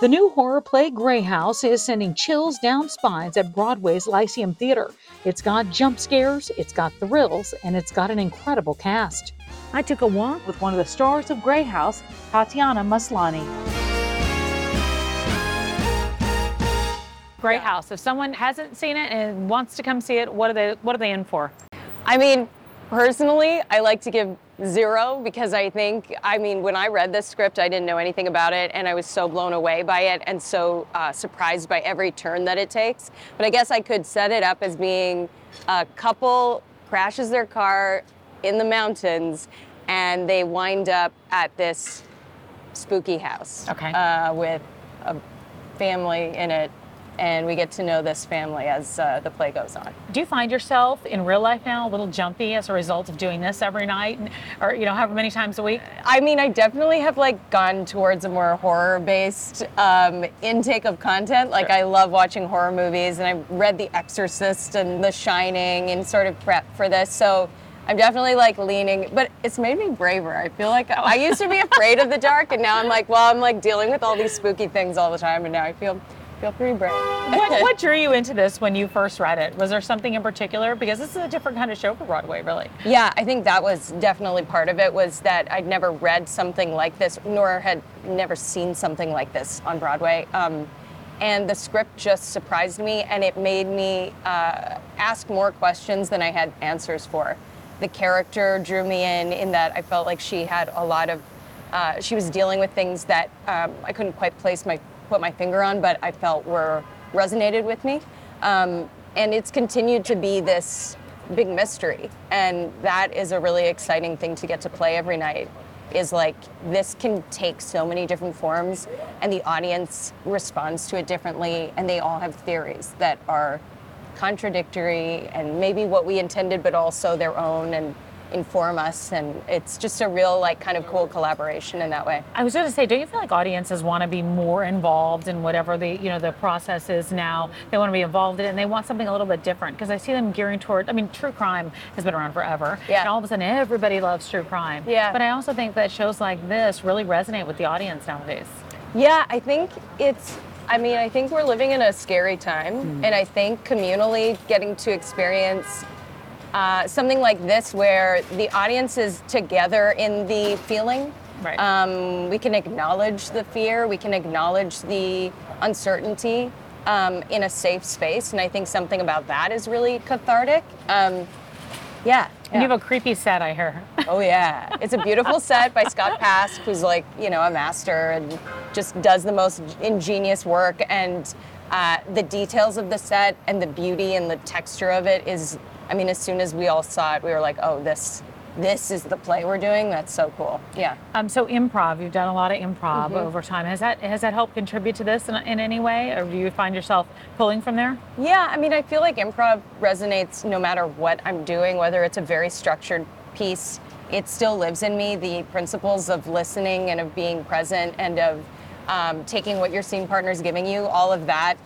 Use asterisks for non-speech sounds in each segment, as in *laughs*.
The new horror play Grey House is sending chills down spines at Broadway's Lyceum Theater. It's got jump scares, it's got thrills, and it's got an incredible cast. I took a walk with one of the stars of Grey House, Tatiana Maslany. Grey House. If someone hasn't seen it and wants to come see it, what are they what are they in for? I mean, personally, I like to give zero because I think, I mean, when I read this script, I didn't know anything about it and I was so blown away by it and so uh, surprised by every turn that it takes. But I guess I could set it up as being a couple crashes their car in the mountains and they wind up at this spooky house Okay. uh, with a family in it. And we get to know this family as uh, the play goes on. Do you find yourself in real life now a little jumpy as a result of doing this every night, or you know, however many times a week? I mean, I definitely have like gone towards a more horror-based um, intake of content. Like, I love watching horror movies, and I've read The Exorcist and The Shining, and sort of prep for this. So I'm definitely like leaning, but it's made me braver. I feel like I used to be afraid of the dark, and now I'm like, well, I'm like dealing with all these spooky things all the time, and now I feel feel pretty brave. What, *laughs* what drew you into this when you first read it? Was there something in particular? Because this is a different kind of show for Broadway, really. Yeah, I think that was definitely part of it was that I'd never read something like this, nor had never seen something like this on Broadway. Um, and the script just surprised me, and it made me uh, ask more questions than I had answers for. The character drew me in, in that I felt like she had a lot of, uh, she was dealing with things that um, I couldn't quite place my put my finger on, but I felt were resonated with me. Um, and it's continued to be this big mystery, and that is a really exciting thing to get to play every night. Is like this can take so many different forms, and the audience responds to it differently, and they all have theories that are contradictory and maybe what we intended, but also their own and inform us. And it's just a real, like, kind of cool collaboration in that way. I was going to say, don't you feel like audiences want to be more involved in whatever the you know the process is now? They want to be involved in it, and they want something a little bit different because I see them gearing toward. I mean, true crime has been around forever, Yeah. and all of a sudden everybody loves true crime. Yeah. But I also think that shows like this really resonate with the audience nowadays. Yeah, I think it's. I mean, I think we're living in a scary time, hmm. and I think communally getting to experience uh, something like this, where the audience is together in the feeling. Right. Um, we can acknowledge the fear. We can acknowledge the uncertainty um, in a safe space, and I think something about that is really cathartic. Um, yeah. And you have a creepy set, I hear. *laughs* Oh yeah, it's a beautiful set by Scott Pask, who's like you know a master and just does the most ingenious work. And uh, the details of the set and the beauty and the texture of it is, I mean, as soon as we all saw it, we were like, oh, this, this is the play we're doing. That's so cool. Yeah. Um, so improv, you've done a lot of improv Mm-hmm. over time. Has that has that helped contribute to this in, in any way, or do you find yourself pulling from there? Yeah, I mean, I feel like improv resonates no matter what I'm doing, whether it's a very structured piece. It still lives in me. The principles of listening and of being present and of um, taking what your scene partner is giving you, all of that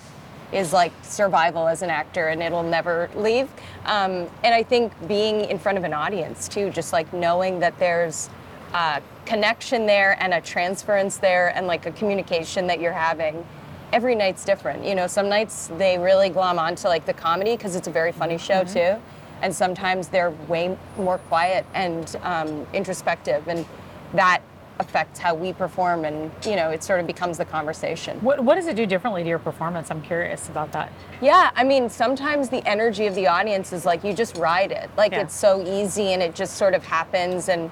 is like survival as an actor and it'll never leave. Um, and I think being in front of an audience too, just like knowing that there's a connection there and a transference there and like a communication that you're having every night's different. You know, some nights they really glom onto like the comedy because it's a very funny show too, and sometimes they're way more quiet and um, introspective, and that affects how we perform, and you know, it sort of becomes the conversation. What what does it do differently to your performance? I'm curious about that. Yeah, I mean, sometimes the energy of the audience is like you just ride it. Like Yeah. it's so easy and it just sort of happens and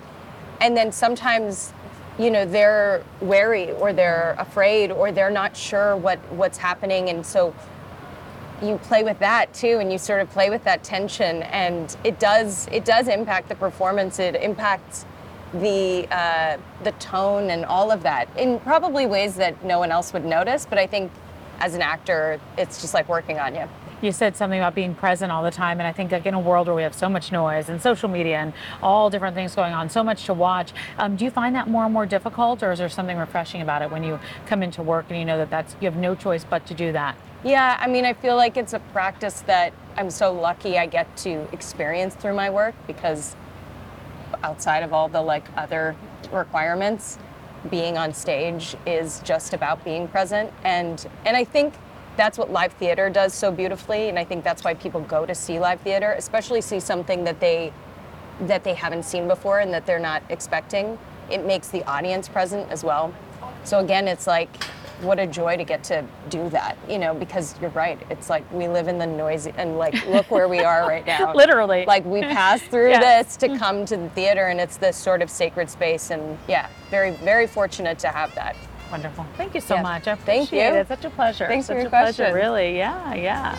and then sometimes you know, they're wary or they're afraid or they're not sure what what's happening and so you play with that too and you sort of play with that tension and it does it does impact the performance it impacts the uh, the tone and all of that in probably ways that no one else would notice but i think as an actor it's just like working on you You said something about being present all the time, and I think like in a world where we have so much noise and social media and all different things going on, so much to watch. Um, do you find that more and more difficult, or is there something refreshing about it when you come into work and you know that that's you have no choice but to do that? Yeah, I mean, I feel like it's a practice that I'm so lucky I get to experience through my work because outside of all the like other requirements, being on stage is just about being present and and I think that's what live theater does so beautifully and I think that's why people go to see live theater, especially see something that they that they haven't seen before and that they're not expecting. It makes the audience present as well. So again, it's like what a joy to get to do that, you know, because you're right. It's like we live in the noisy and like look where we are right now. *laughs* Literally. Like we *laughs* pass through Yeah. this to come to the theater and it's this sort of sacred space and yeah, very very fortunate to have that. Wonderful. Thank you so Yeah. much. I Thank you. it. Such a pleasure. Thanks for Such your a pleasure. question. Really. Yeah. Yeah.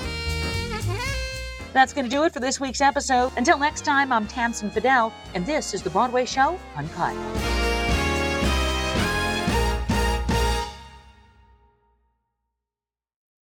That's going to do it for this week's episode. Until next time, I'm Tamsen Fadal, and this is the Broadway Show Uncut.